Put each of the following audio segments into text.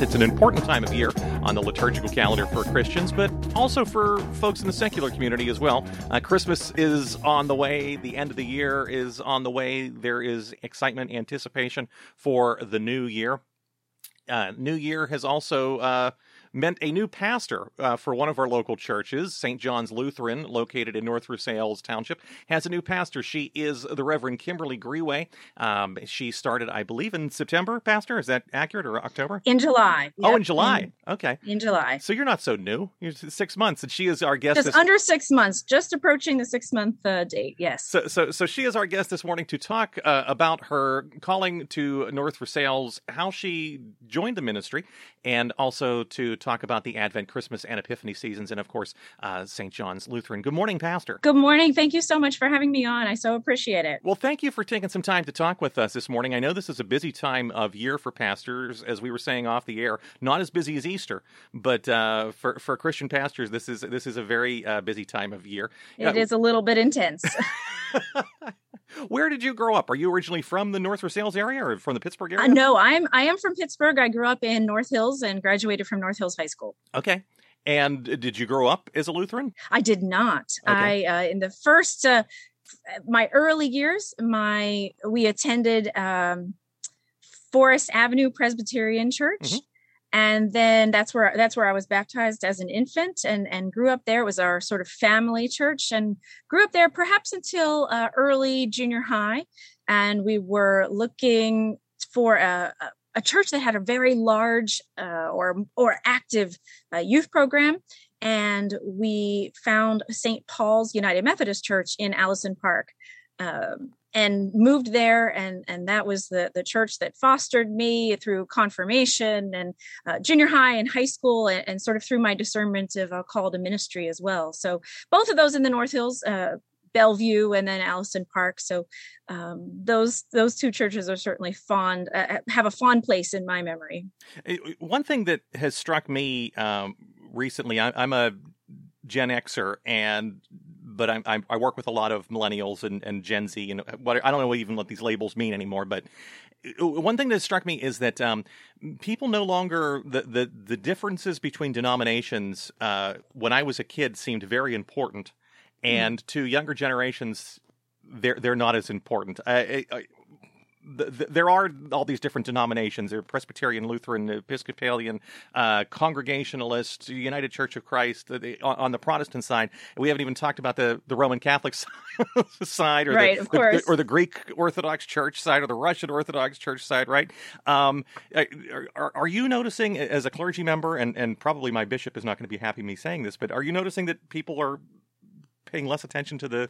It's an important time of year on the liturgical calendar for Christians, but also for folks in the secular community as well. Uh, Christmas is on the way, the end of the year is on the way. There is excitement, anticipation for the new year. Uh, new Year has also uh, meant a new pastor uh, for one of our local churches, St. John's Lutheran, located in North Versailles Township, has a new pastor. She is the Reverend Kimberly Greway. Um, she started, I believe, in September, Pastor. Is that accurate or October? In July. Oh, in July. In, okay. In July. So you're not so new. You're six months, and she is our guest. Just this- under six months, just approaching the six month uh, date. Yes. So, so, so she is our guest this morning to talk uh, about her calling to North Versailles, how she joined the ministry, and also to talk about the Advent, Christmas, and Epiphany seasons, and of course, uh, St. John's Lutheran. Good morning, Pastor. Good morning. Thank you so much for having me on. I so appreciate it. Well, thank you for taking some time to talk with us this morning. I know this is a busy time of year for pastors, as we were saying off the air. Not as busy as Easter, but uh, for for Christian pastors, this is this is a very uh, busy time of year. It is a little bit intense. Where did you grow up? Are you originally from the North Versailles area or from the Pittsburgh area? Uh, no, I'm I am from Pittsburgh. I grew up in North Hills and graduated from North Hills High School. Okay. And did you grow up as a Lutheran? I did not. Okay. I uh, in the first uh, my early years, my we attended um, Forest Avenue Presbyterian Church. Mhm. And then that's where that's where I was baptized as an infant and and grew up there. It was our sort of family church and grew up there perhaps until uh, early junior high. And we were looking for a, a- church that had a very large uh, or or active uh, youth program and we found St. Paul's United Methodist Church in Allison Park. Um, and moved there and and that was the the church that fostered me through confirmation and uh, junior high and high school and, and sort of through my discernment of a call to ministry as well. So both of those in the north hills uh, bellevue and then allison park. So um, those those two churches are certainly fond uh, have a fond place in my memory. Uh, One thing that has struck me um, recently, I, I'm a Gen Xer, and but I'm, I'm, I work with a lot of millennials and, and Gen Z, and what I don't know even what these labels mean anymore. But uh, one thing that struck me is that um, people no longer the, the the differences between denominations uh, when I was a kid seemed very important, and to younger generations, they're they're not as important. I, I, I, th- th- there are all these different denominations. There are Presbyterian, Lutheran, Episcopalian, uh, Congregationalist, United Church of Christ. the- the- on, on the Protestant side, we haven't even talked about the, the Roman Catholic side, or Right, the, of the- course. or the Greek Orthodox Church side, or the Russian Orthodox Church side. Right? Um, are, are, are you noticing, as a clergy member, and and probably my bishop is not going to be happy me saying this, but are you noticing that people are paying less attention to the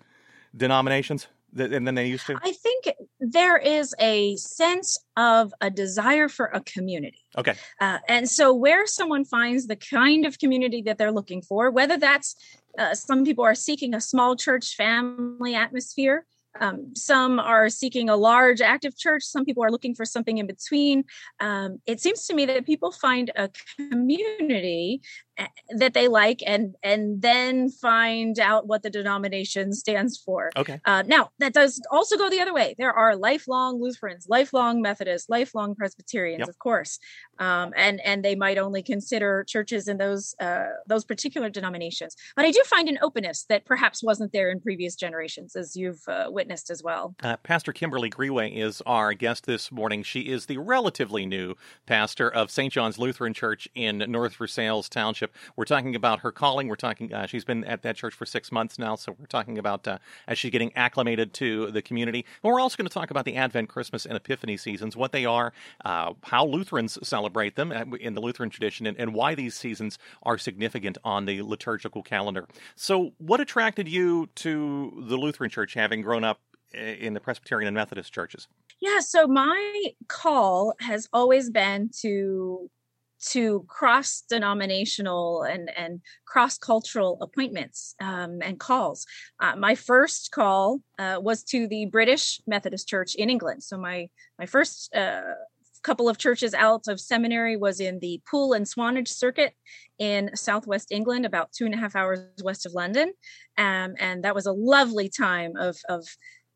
denominations th- than they used to? i think there is a sense of a desire for a community Okay. Uh, and so, where someone finds the kind of community that they're looking for, whether that's uh, some people are seeking a small church family atmosphere, um, some are seeking a large active church, some people are looking for something in between. Um, it seems to me that people find a community that they like and and then find out what the denomination stands for Okay. uh, now, that does also go the other way. There are lifelong Lutherans, lifelong Methodists, lifelong Presbyterians, Yep. of course, um, and and they might only consider churches in those uh, those particular denominations. But I do find an openness that perhaps wasn't there in previous generations, as you've uh, witnessed as well. Uh, pastor Kimberly Greway is our guest this morning. She is the relatively new pastor of St. John's Lutheran Church in North Versailles Township. We're talking about her calling. We're talking, uh, she's been at that church for six months now. So we're talking about uh, as she's getting acclimated to the community. And we're also going to talk about the Advent, Christmas, and Epiphany seasons, what they are, uh, how Lutherans celebrate them uh, in the Lutheran tradition, and, and why these seasons are significant on the liturgical calendar. So, what attracted you to the Lutheran Church, having grown up in the Presbyterian and Methodist churches? Yeah, so my call has always been to to cross denominational and and cross cultural appointments um, and calls. Uh, my first call uh, was to the British Methodist Church in England. So my my first uh, couple of churches out of seminary was in the Poole and Swanage Circuit in southwest England, about two and a half hours west of London, um, and that was a lovely time of of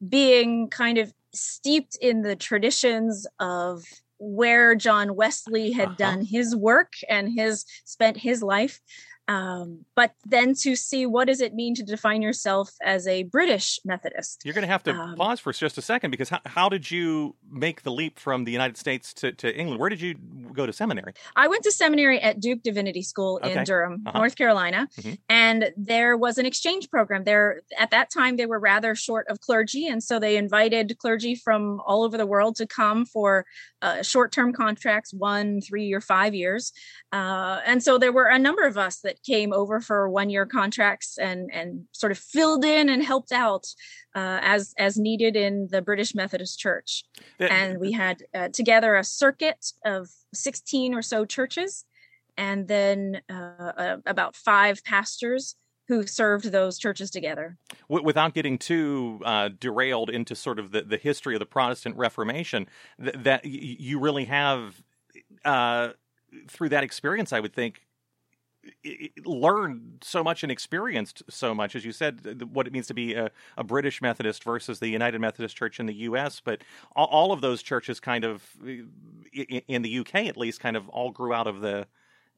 being kind of steeped in the traditions of where John Wesley had uh-huh. done his work and his spent his life um, but then to see what does it mean to define yourself as a British Methodist. You're going to have to um, pause for just a second because how, how, did you make the leap from the United States to, to, England? Where did you go to seminary? I went to seminary at Duke Divinity School okay. in Durham, uh-huh. North Carolina, mm-hmm. and there was an exchange program there. At that time, they were rather short of clergy, and so they invited clergy from all over the world to come for uh, short-term contracts, one, three, or five years. Uh, and so there were a number of us that that came over for one year contracts and and sort of filled in and helped out uh, as as needed in the British Methodist Church. and we had uh, together a circuit of 16 or so churches and then uh, uh about five pastors who served those churches together. Without getting too uh, derailed into sort of the, the history of the Protestant Reformation, th- that you really have, uh, through that experience, I would think, learned so much and experienced so much, as you said, what it means to be a, a, British Methodist versus the United Methodist Church in the U.S. But all, all, of those churches, kind of in the UK at least, kind of all grew out of the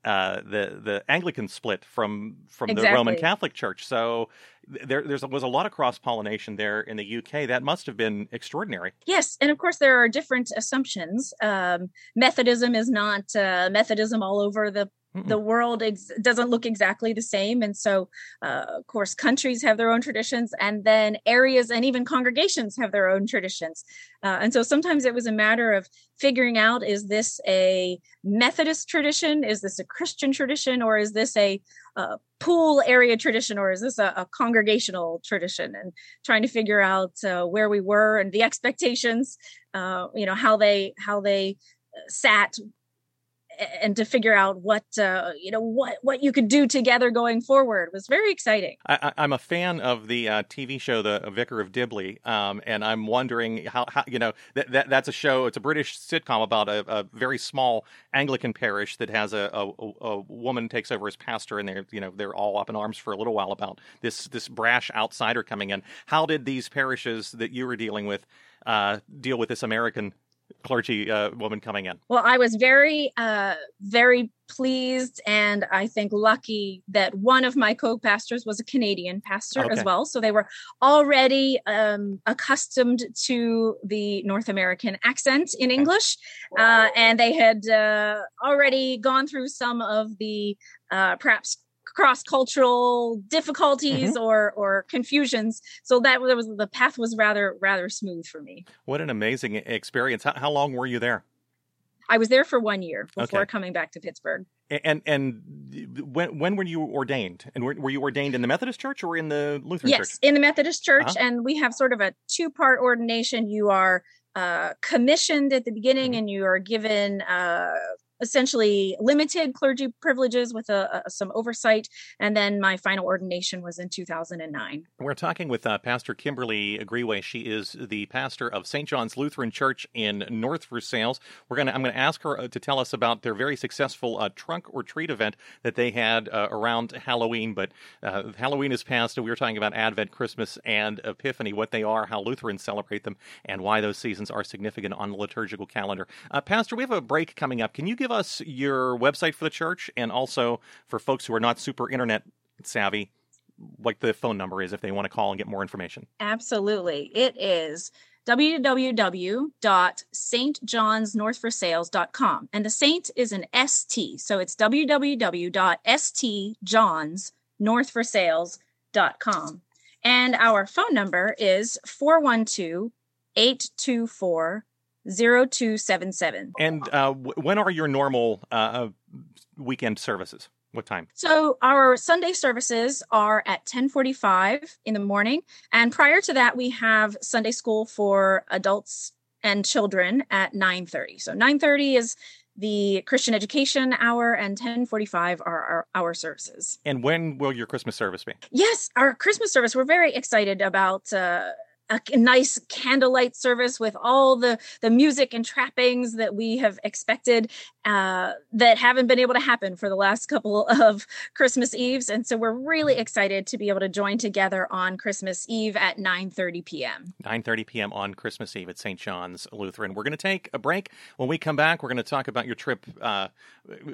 uh, the the Anglican split from from exactly. the Roman Catholic Church. So there there was a lot of cross pollination there in the UK. That must have been extraordinary. Yes, and of course there are different assumptions. Um, Methodism is not uh, Methodism all over the the world ex- doesn't look exactly the same. And so uh, of course countries have their own traditions and then areas and even congregations have their own traditions. Uh, and so sometimes it was a matter of figuring out is this a methodist tradition? Is this a christian tradition? Or is this a uh, Poole area tradition? Or is this a, a, congregational tradition? And trying to figure out uh, where we were and the expectations uh, you know how they how they uh, sat and to figure out what uh, you know what what you could do together going forward was very exciting. I, am a fan of the uh, TV show The Vicar of Dibley, um, and I'm wondering how, how you know that, that, that's a show. It's a British sitcom about a, a very small Anglican parish that has a, a, a, woman takes over as pastor, and they're you know they're all up in arms for a little while about this this brash outsider coming in. How did these parishes that you were dealing with uh, deal with this American clergy uh, woman coming in? Well, I was very, uh, very pleased and I think lucky that one of my co-pastors was a Canadian pastor okay. as well. So they were already um, accustomed to the North American accent in English, uh, and they had uh, already gone through some of the uh, perhaps cross cultural difficulties mm-hmm. or or confusions. So that was the path was rather rather smooth for me. What an amazing experience! How, how long were you there? I was there for one year before okay. coming back to Pittsburgh. And and when when were you ordained? And were, were you ordained in the Methodist Church or in the Lutheran yes, Church? Yes, in the Methodist Church, uh-huh. and we have sort of a two part ordination. You are uh, commissioned at the beginning, mm-hmm. and you are given uh, essentially limited clergy privileges with a, a, some oversight. And then my final ordination was in 2009. We're talking with uh, Pastor Kimberly Agriwe. She is the pastor of St. John's Lutheran Church in North Versailles. We're gonna I'm going to ask her uh, to tell us about their very successful uh, trunk or treat event that they had uh, around Halloween. But uh, Halloween is past, and we were talking about Advent, Christmas, and Epiphany, what they are, how Lutherans celebrate them, and why those seasons are significant on the liturgical calendar. Uh, pastor, we have a break coming up. Can you give give us your website for the church and also for folks who are not super internet savvy, like the phone number is if they want to call and get more information? Absolutely. It is www.stjohnsnorthversailles.com. And the saint is an ST. So it's www.stjohnsnorthversailles.com. And our phone number is 412 824 0277. And uh, w- when are your normal uh, weekend services? What time? So our Sunday services are at 10:45 in the morning, and prior to that, we have Sunday school for adults and children at 9:30. So 9:30 is the Christian education hour, and 10:45 are our, our services. And when will your Christmas service be? Yes, our Christmas service. We're very excited about. Uh, a nice candlelight service with all the the music and trappings that we have expected uh, that haven't been able to happen for the last couple of Christmas Eves, and so we're really excited to be able to join together on Christmas Eve at 9:30 p.m. 9:30 p.m. on Christmas Eve at St. John's Lutheran. We're going to take a break. When we come back, we're going to talk about your trip uh,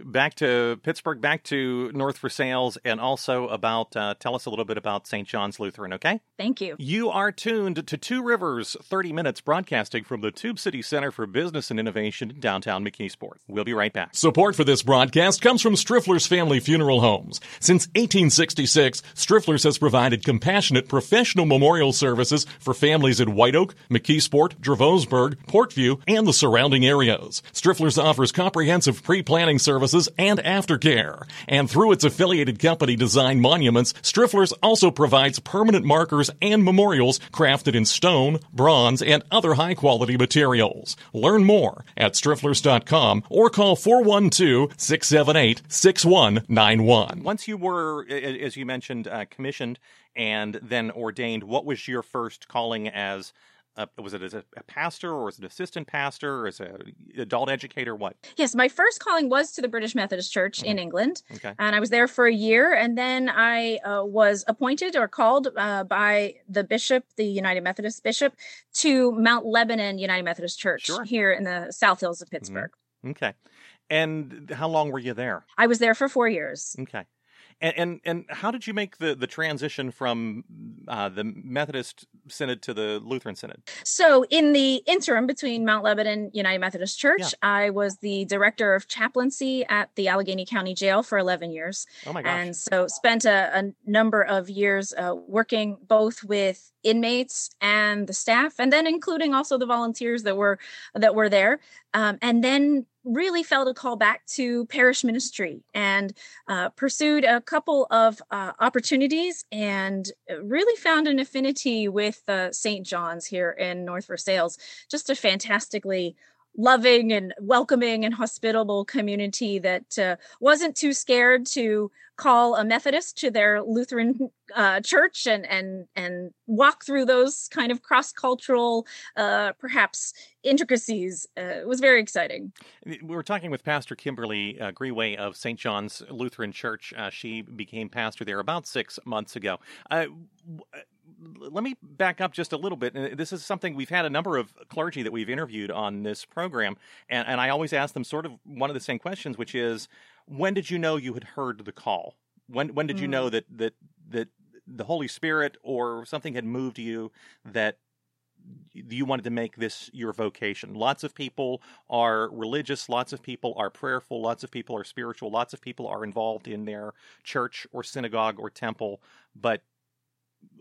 back to Pittsburgh, back to North Versailles, and also about uh, tell us a little bit about St. John's Lutheran. Okay? Thank you. You are tuned to Two Rivers 30 Minutes broadcasting from the Tube City Center for Business and Innovation in downtown McKeesport. We'll be right back. Support for this broadcast comes from Striffler's Family Funeral Homes. Since 1866, Striffler's has provided compassionate professional memorial services for families in White Oak, McKeesport, Dravosburg, Portview, and the surrounding areas. Striffler's offers comprehensive pre-planning services and aftercare. And through its affiliated company Design Monuments, Striffler's also provides permanent markers and memorials crafted in stone, bronze, and other high quality materials. Learn more at strifflers.com or call 412 678 6191. Once you were, as you mentioned, uh, commissioned and then ordained, what was your first calling as uh, was it as a, a, pastor or as an assistant pastor or as an adult educator? What? Yes, my first calling was to the British Methodist Church mm-hmm. in England, okay. and I was there for a year, and then I uh, was appointed or called uh, by the bishop, the United Methodist bishop, to Mount Lebanon United Methodist Church sure. here in the South Hills of mm-hmm. Pittsburgh. Mm-hmm. Okay, and how long were you there? I was there for four years. Okay. And, and, and how did you make the the transition from uh, the Methodist Synod to the Lutheran Synod? So, in the interim between Mount Lebanon United Methodist Church, yeah. I was the director of chaplaincy at the Allegheny County Jail for 11 years. Oh my gosh! And so, spent a, a number of years uh, working both with inmates and the staff, and then including also the volunteers that were that were there. Um, and then really felt a call back to parish ministry and uh, pursued a couple of uh, opportunities and really found an affinity with uh, St. John's here in North Versailles. Just a fantastically loving and welcoming and hospitable community that uh, wasn't too scared to call a Methodist to their Lutheran uh, church and and and walk through those kind of cross cultural, uh, perhaps intricacies. Uh, it was very exciting. We were talking with Pastor Kimberly uh, Greway of St. John's Lutheran Church. Uh, she became pastor there about six months ago let me back up just a little bit. This is something we've had a number of clergy that we've interviewed on this program, and, and I always ask them sort of one of the same questions, which is, when did you know you had heard the call? When when did you know mm. that that that the Holy Spirit or something had moved you that you wanted to make this your vocation. Lots of people are religious, lots of people are prayerful, lots of people are spiritual, lots of people are involved in their church or synagogue or temple, but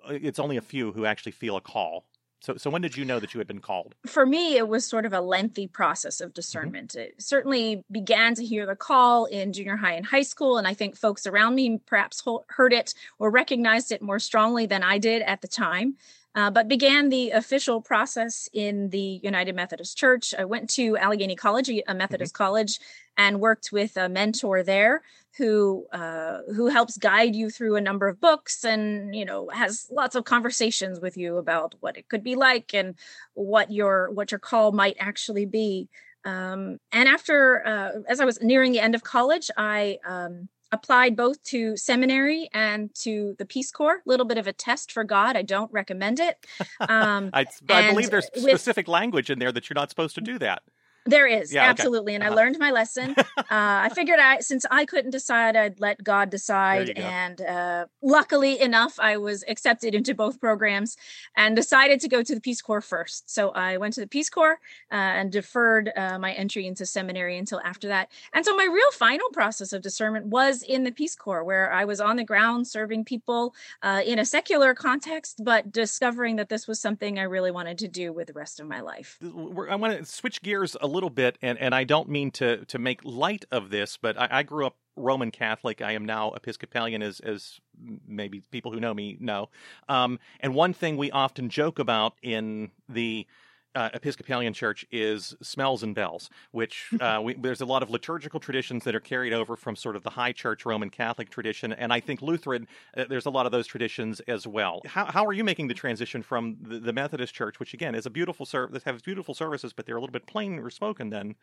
it's only a few who actually feel a call. So, so when did you know that you had been called? For me, it was sort of a lengthy process of mm-hmm. discernment. Mm-hmm. It certainly began to hear the call in junior high and high school, and I think folks around me perhaps heard it or recognized it more strongly than I did at the time. Uh, but began the official process in the United Methodist Church. I went to Allegheny College, a Methodist mm-hmm. college, and worked with a mentor there who uh, who helps guide you through a number of books and you know has lots of conversations with you about what it could be like and what your what your call might actually be. Um, and after, uh, as I was nearing the end of college, I um, applied both to seminary and to the Peace Corps. A little bit of a test for God. I don't recommend it. Um, I, I believe there's specific with, language in there that you're not supposed to do that. There is yeah, absolutely, okay. and uh-huh. I learned my lesson. uh, I figured I, since I couldn't decide, I'd let God decide. And uh, luckily enough, I was accepted into both programs and decided to go to the Peace Corps first. So I went to the Peace Corps uh, and deferred uh, my entry into seminary until after that. And so my real final process of discernment was in the Peace Corps, where I was on the ground serving people uh, in a secular context, but discovering that this was something I really wanted to do with the rest of my life. I want to switch gears a little bit, and, and I don't mean to to make light of this, but I, I grew up Roman Catholic. I am now Episcopalian, as as maybe people who know me know. Um, and one thing we often joke about in the uh, Episcopalian Church is smells and bells, which uh, we, there's a lot of liturgical traditions that are carried over from sort of the high church Roman Catholic tradition, and I think Lutheran uh, there's a lot of those traditions as well. How how are you making the transition from the, the Methodist Church, which again is a beautiful service, has beautiful services, but they're a little bit plainer spoken than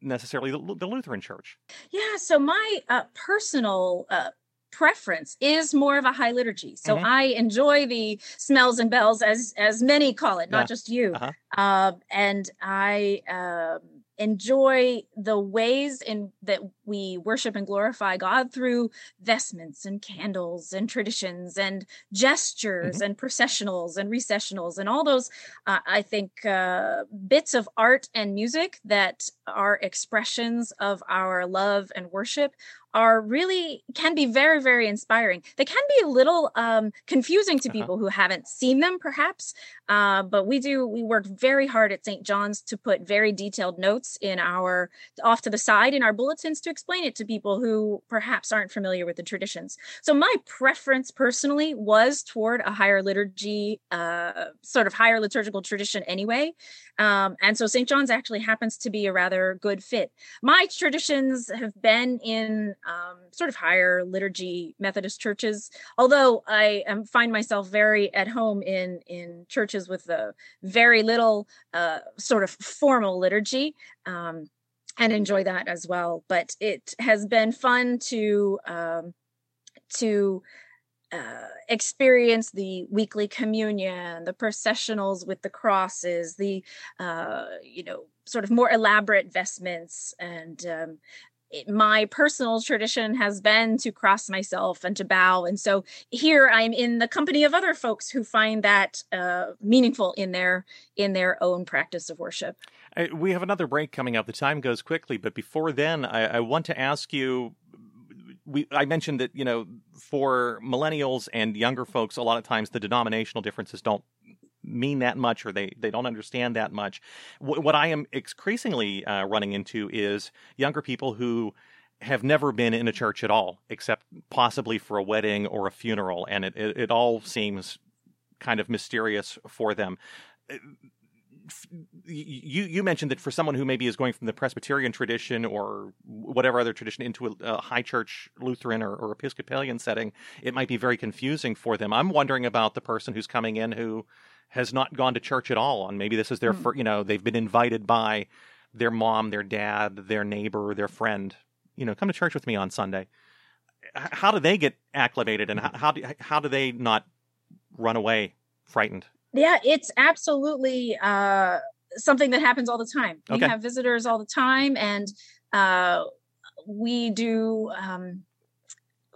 necessarily the, the Lutheran Church? Yeah, so my uh, personal uh, preference is more of a high liturgy. So mm-hmm. I enjoy the smells and bells, as as many call it, not yeah. just you. Uh-huh. Uh, and I um, enjoy the ways in that we worship and glorify God through vestments and candles and traditions and gestures mm-hmm. and processionals and recessionals and all those uh, I think uh, bits of art and music that are expressions of our love and worship are really can be very very inspiring they can be a little um, confusing to uh-huh. people who haven't seen them perhaps uh, but we do we work very hard at st john's to put very detailed notes in our off to the side in our bulletins to explain it to people who perhaps aren't familiar with the traditions so my preference personally was toward a higher liturgy uh, sort of higher liturgical tradition anyway um, and so st john's actually happens to be a rather good fit my traditions have been in um, sort of higher liturgy Methodist churches. Although I am, find myself very at home in in churches with a very little uh, sort of formal liturgy. Um, and enjoy that as well. But it has been fun to um, to uh, experience the weekly communion, the processionals with the crosses, the uh, you know sort of more elaborate vestments, and um, my personal tradition has been to cross myself and to bow. And so here i'm in the company of other folks who find that uh, meaningful in their in their own practice of worship. We have another break coming up. The time goes quickly. But before then i, I want to ask you we I mentioned that you know for millennials and younger folks, a lot of times the denominational differences don't mean that much or they, they don't understand that much. W- what I am increasingly uh, running into is younger people who have never been in a church at all, except possibly for a wedding or a funeral, and it, it, it all seems kind of mysterious for them. You you mentioned that for someone who maybe is going from the Presbyterian tradition or whatever other tradition into a, a high church Lutheran or, or, Episcopalian setting, it might be very confusing for them. I'm wondering about the person who's coming in who has not gone to church at all, and maybe this is their mm. first, you know they've been invited by their mom, their dad, their neighbor, their friend. You know, come to church with me on Sunday. How do they get acclimated, and how, how do how do they not run away frightened? Yeah, it's absolutely uh, something that happens all the time. We okay. have visitors all the time, and uh, we do. Um,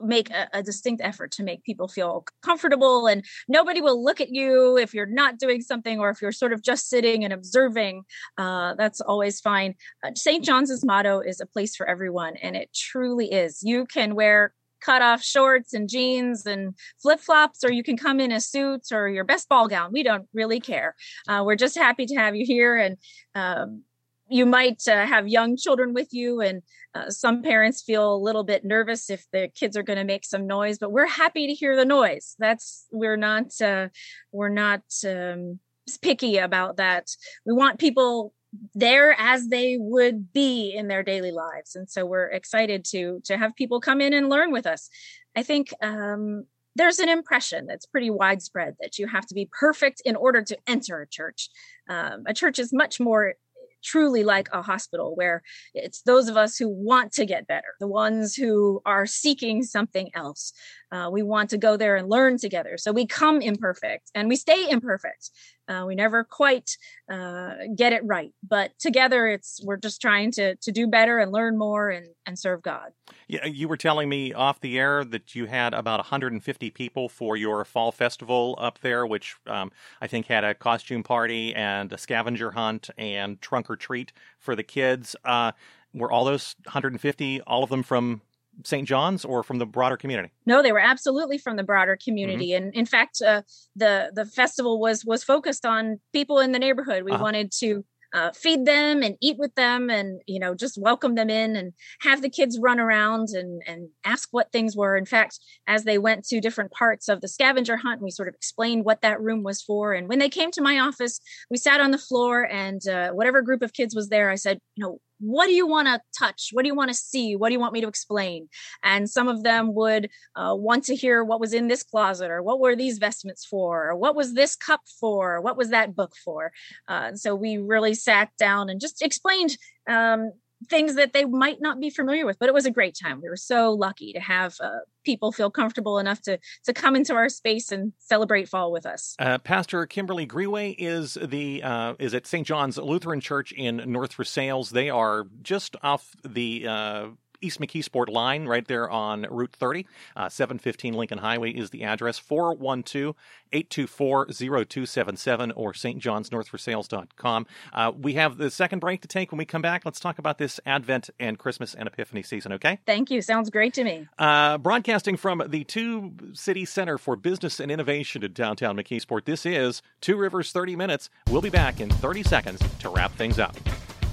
make a, a, distinct effort to make people feel comfortable and nobody will look at you if you're not doing something or if you're sort of just sitting and observing uh, that's always fine uh, st john's motto is a place for everyone and it truly is you can wear cut off shorts and jeans and flip flops, or you can come in a suit or your best ball gown. We don't really care. Uh, we're just happy to have you here. And um, you might uh, have young children with you and uh, some parents feel a little bit nervous if the kids are going to make some noise but we're happy to hear the noise that's we're not uh, we're not um, picky about that we want people there as they would be in their daily lives. And so we're excited to to have people come in and learn with us. I think um, there's an impression that's pretty widespread that you have to be perfect in order to enter a church. Um, a church is much more truly like a hospital where it's those of us who want to get better, the ones who are seeking something else. Uh, we want to go there and learn together. So we come imperfect and we stay imperfect. Uh, we never quite uh, get it right, but together, it's we're just trying to to do better and learn more and and serve God. Yeah, you were telling me off the air that you had about 150 people for your fall festival up there, which um, I think had a costume party and a scavenger hunt and trunk or treat for the kids. Uh, were all those 150 all of them from St. John's or from the broader community? No, they were absolutely from the broader community, mm-hmm. and in fact, uh, the the festival was was focused on people in the neighborhood. We uh-huh. wanted to uh, feed them and eat with them and you know just welcome them in and have the kids run around and and ask what things were. In fact as they went to different parts of the scavenger hunt we sort of explained what that room was for. And when they came to my office we sat on the floor and uh, whatever group of kids was there i said you know what do you want to touch? What do you want to see? What do you want me to explain? And some of them would uh, want to hear what was in this closet or what were these vestments for or what was this cup for? What was that book for? Uh, so we really sat down and just explained um, things that they might not be familiar with but it was a great time. We were so lucky to have uh, people feel comfortable enough to to come into our space and celebrate fall with us. Uh, pastor kimberly greway is the uh, is at st john's lutheran church in north versailles. They are just off the uh, East McKeesport line right there on Route 30. Uh, 715 Lincoln Highway is the address 412 824 0277 or stjohnsnorthversailles.com. Uh, we have the second break to take. When we come back, let's talk about this Advent and Christmas and Epiphany season, okay? Thank you. Sounds great to me. Uh, broadcasting from the Tube City Center for Business and Innovation in downtown McKeesport, this is Two Rivers 30 Minutes. We'll be back in 30 seconds to wrap things up.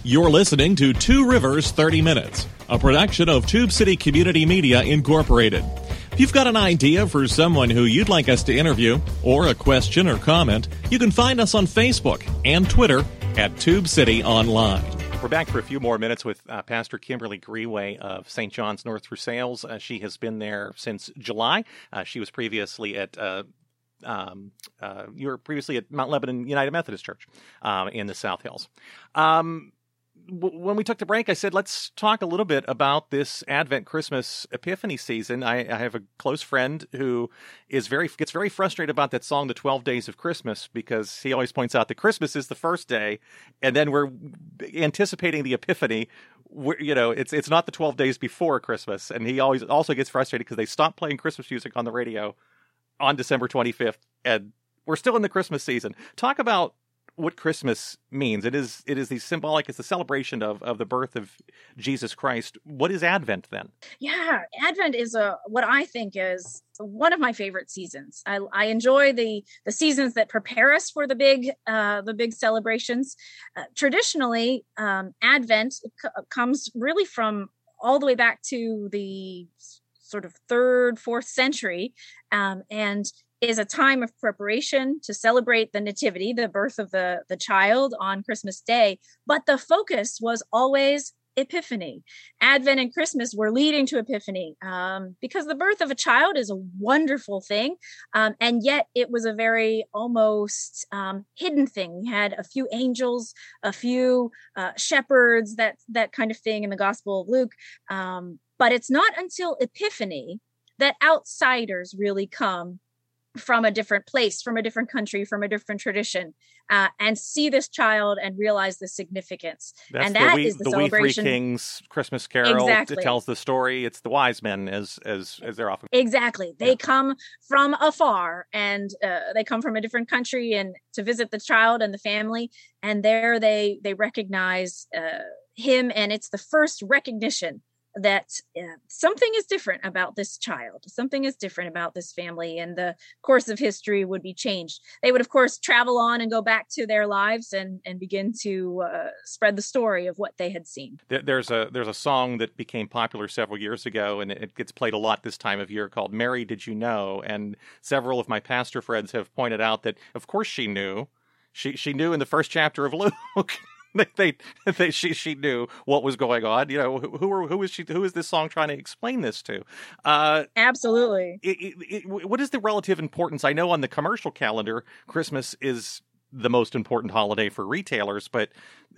You're listening to Two Rivers 30 Minutes, a production of Tube City Community Media Incorporated. If you've got an idea for someone who you'd like us to interview, or a question or comment, you can find us on Facebook and Twitter at Tube City Online. We're back for a few more minutes with uh, Pastor Kimberly Greway of St. John's North Versailles. Uh, she has been there since July. Uh, she was previously at uh, um, uh, you were previously at Mount Lebanon United Methodist Church um, in the South Hills. Um, when we took the break, I said, let's talk a little bit about this Advent Christmas Epiphany season. I, I, have a close friend who is very gets very frustrated about that song, "The Twelve Days of Christmas," because he always points out that Christmas is the first day, and then we're anticipating the Epiphany. We're, you know, it's it's not the twelve days before Christmas, and he always also gets frustrated because they stop playing Christmas music on the radio on December twenty fifth, and we're still in the Christmas season. Talk about what Christmas means. It is it is the symbolic. It's the celebration of of the birth of Jesus Christ. What is Advent then? Yeah, Advent is a what I think is one of my favorite seasons. I, I enjoy the the seasons that prepare us for the big uh, the big celebrations. Uh, traditionally, um, Advent c- comes really from all the way back to the sort of third fourth century um, and is a time of preparation to celebrate the nativity, the birth of the, the child on Christmas Day. But the focus was always Epiphany. Advent and Christmas were leading to Epiphany um, because the birth of a child is a wonderful thing. Um, and yet it was a very almost um, hidden thing. We had a few angels, a few uh, shepherds, that, that kind of thing in the Gospel of Luke. Um, but it's not until Epiphany that outsiders really come from a different place, from a different country, from a different tradition, uh, and see this child and realize the significance. That's and that the we, is the, the celebration. We Three Kings Christmas Carol exactly. It tells the story. It's the wise men, as as as they're often exactly. They yeah. come from afar, and uh, they come from a different country, and to visit the child and the family, and there they they recognize uh, him, and it's the first recognition that uh, something is different about this child. Something is different about this family and the course of history would be changed. They would of course travel on and go back to their lives and and begin to uh, spread the story of what they had seen. There's a there's a song that became popular several years ago and it gets played a lot this time of year called mary did you know? And several of my pastor friends have pointed out that of course she knew. She she knew in the first chapter of luke they, they, they, she, she knew what was going on. You know, who, who, who is she? Who is this song trying to explain this to? Uh, Absolutely. It, it, it, what is the relative importance? I know on the commercial calendar, Christmas is the most important holiday for retailers, but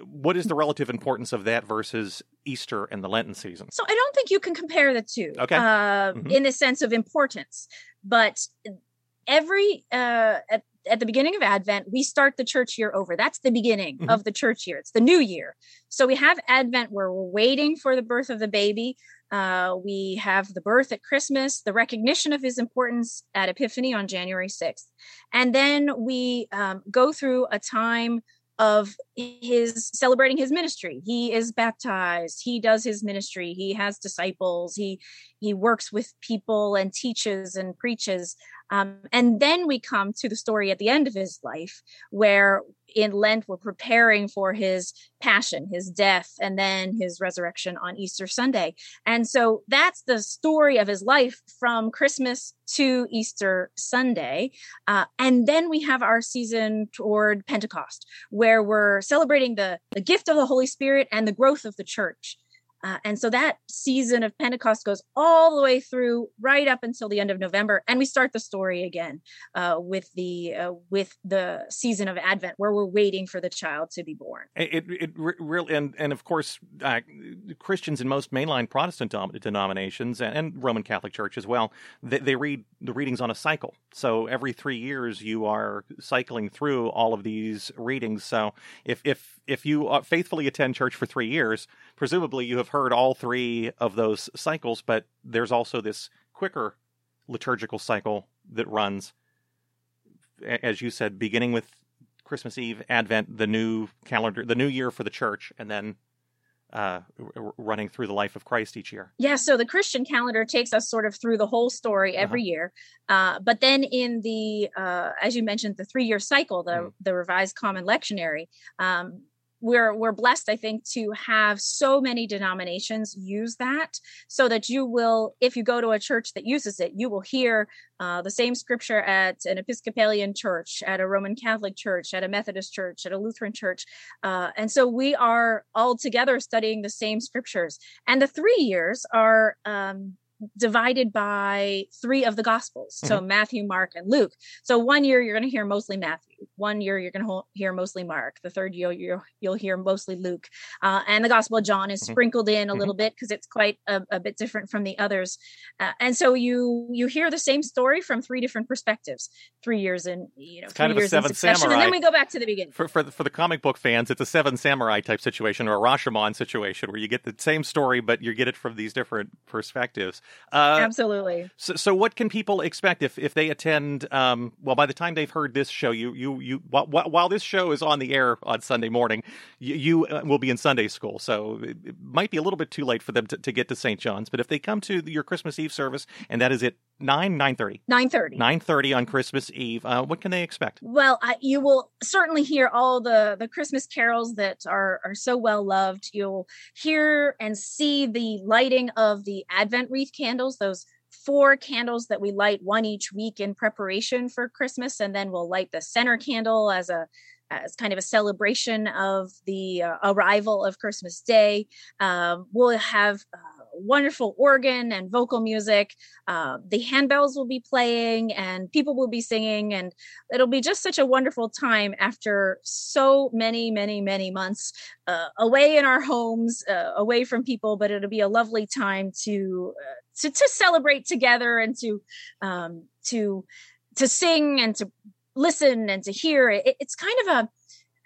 what is the relative importance of that versus Easter and the Lenten season? So I don't think you can compare the two Okay. uh, Mhm. in the sense of importance, but every uh, at, the beginning of Advent, we start the church year over. That's the beginning Mhm. of the church year. It's the new year. So we have Advent where we're waiting for the birth of the baby. Uh, we have the birth at Christmas, the recognition of his importance at Epiphany on January 6th. And then we um, go through a time of his celebrating his ministry. He is baptized, he does his ministry, he has disciples, he he works with people and teaches and preaches. Um, and then we come to the story at the end of his life, where in Lent we're preparing for his passion, his death, and then his resurrection on Easter Sunday. And so that's the story of his life from Christmas to Easter Sunday. Uh, and then we have our season toward Pentecost, where we're celebrating the, the gift of the Holy Spirit and the growth of the church. Uh, and so that season of Pentecost goes all the way through right up until the end of November, and we start the story again uh, with the uh, with the season of Advent, where we're waiting for the child to be born. It, it, really, and, and of course, uh, Christians in most mainline Protestant denominations and, and Roman Catholic Church as well, they, they read the readings on a cycle. So every three years, you are cycling through all of these readings. So if if if you uh, faithfully attend church for three years, presumably you have heard all three of those cycles. But there's also this quicker liturgical cycle that runs, as you said, beginning with Christmas Eve, Advent, the new calendar, the new year for the church, and then uh, r- running through the life of Christ each year. Yeah, so the Christian calendar takes us sort of through the whole story every year. Uh, but then in the, uh, as you mentioned, the three-year cycle, the Mhm. the Revised Common Lectionary, um, we're we're blessed, I think, to have so many denominations use that, so that you will, if you go to a church that uses it, you will hear uh, the same scripture at an Episcopalian church, at a Roman Catholic church, at a Methodist church, at a Lutheran church, uh, and so we are all together studying the same scriptures. And the three years are um, divided by three of the gospels so matthew mark and luke. So one year you're going to hear mostly matthew one year you're going to hear mostly mark the third year you'll, you'll hear mostly luke uh, and the gospel of john is Mhm. sprinkled in a Mhm. little bit because it's quite a, a bit different from the others uh, and so you you hear the same story from three different perspectives three years in you know kind of a years in Seven succession and then we go back to the beginning For for the, for the comic book fans, it's a Seven Samurai type situation or a Rashomon situation where you get the same story, but you get it from these different perspectives. Uh, absolutely So, so what can people expect if, if they attend? Um, well, by the time they've heard this show, you you you while, while while this show is on the air on Sunday morning, you, you uh, will be in Sunday school. So it, it might be a little bit too late for them to, to get to St. John's. But if they come to your Christmas Eve service, and that is at nine nine thirty. 930 Nine thirty on Christmas Eve. Uh, what can they expect? Well, I, you will certainly hear all the the Christmas carols that are are so well loved. You'll hear and see the lighting of the Advent wreath candles, those four candles that we light one each week in preparation for Christmas, and then we'll light the center candle as a as kind of a celebration of the uh, arrival of Christmas Day. Um, we'll have uh, wonderful organ and vocal music. Uh, the handbells will be playing, and people will be singing, and it'll be just such a wonderful time after so many, many, many months uh, away in our homes, uh, away from people. But it'll be a lovely time to uh, to, to celebrate together and to um, to to sing and to listen and to hear. It, it's kind of a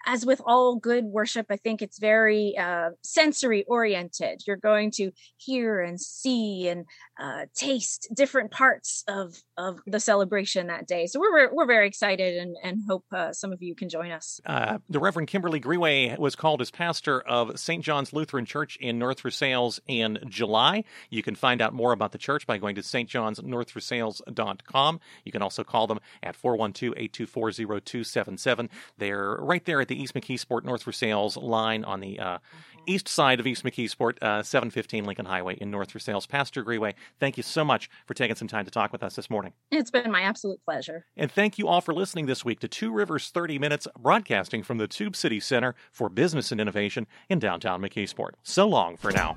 as with all good worship, I think it's very uh, sensory oriented. You're going to hear and see and uh, taste different parts of of the celebration that day. So we're we're very excited and and hope uh, some of you can join us. Uh, the Reverend Kimberly Greway was called as pastor of St. John's Lutheran Church in North Versailles in July. You can find out more about the church by going to stjohnsnorthversailles.com. You can also call them at 412-824-0277. They're right there at the East McKeesport North Versailles line on the uh, east side of East McKeesport, uh, 715 Lincoln Highway in North Versailles. Pastor Greway, thank you so much for taking some time to talk with us this morning. It's been my absolute pleasure. And thank you all for listening this week to Two Rivers 30 Minutes, broadcasting from the Tube City Center for Business and Innovation in downtown McKeesport. So long for now.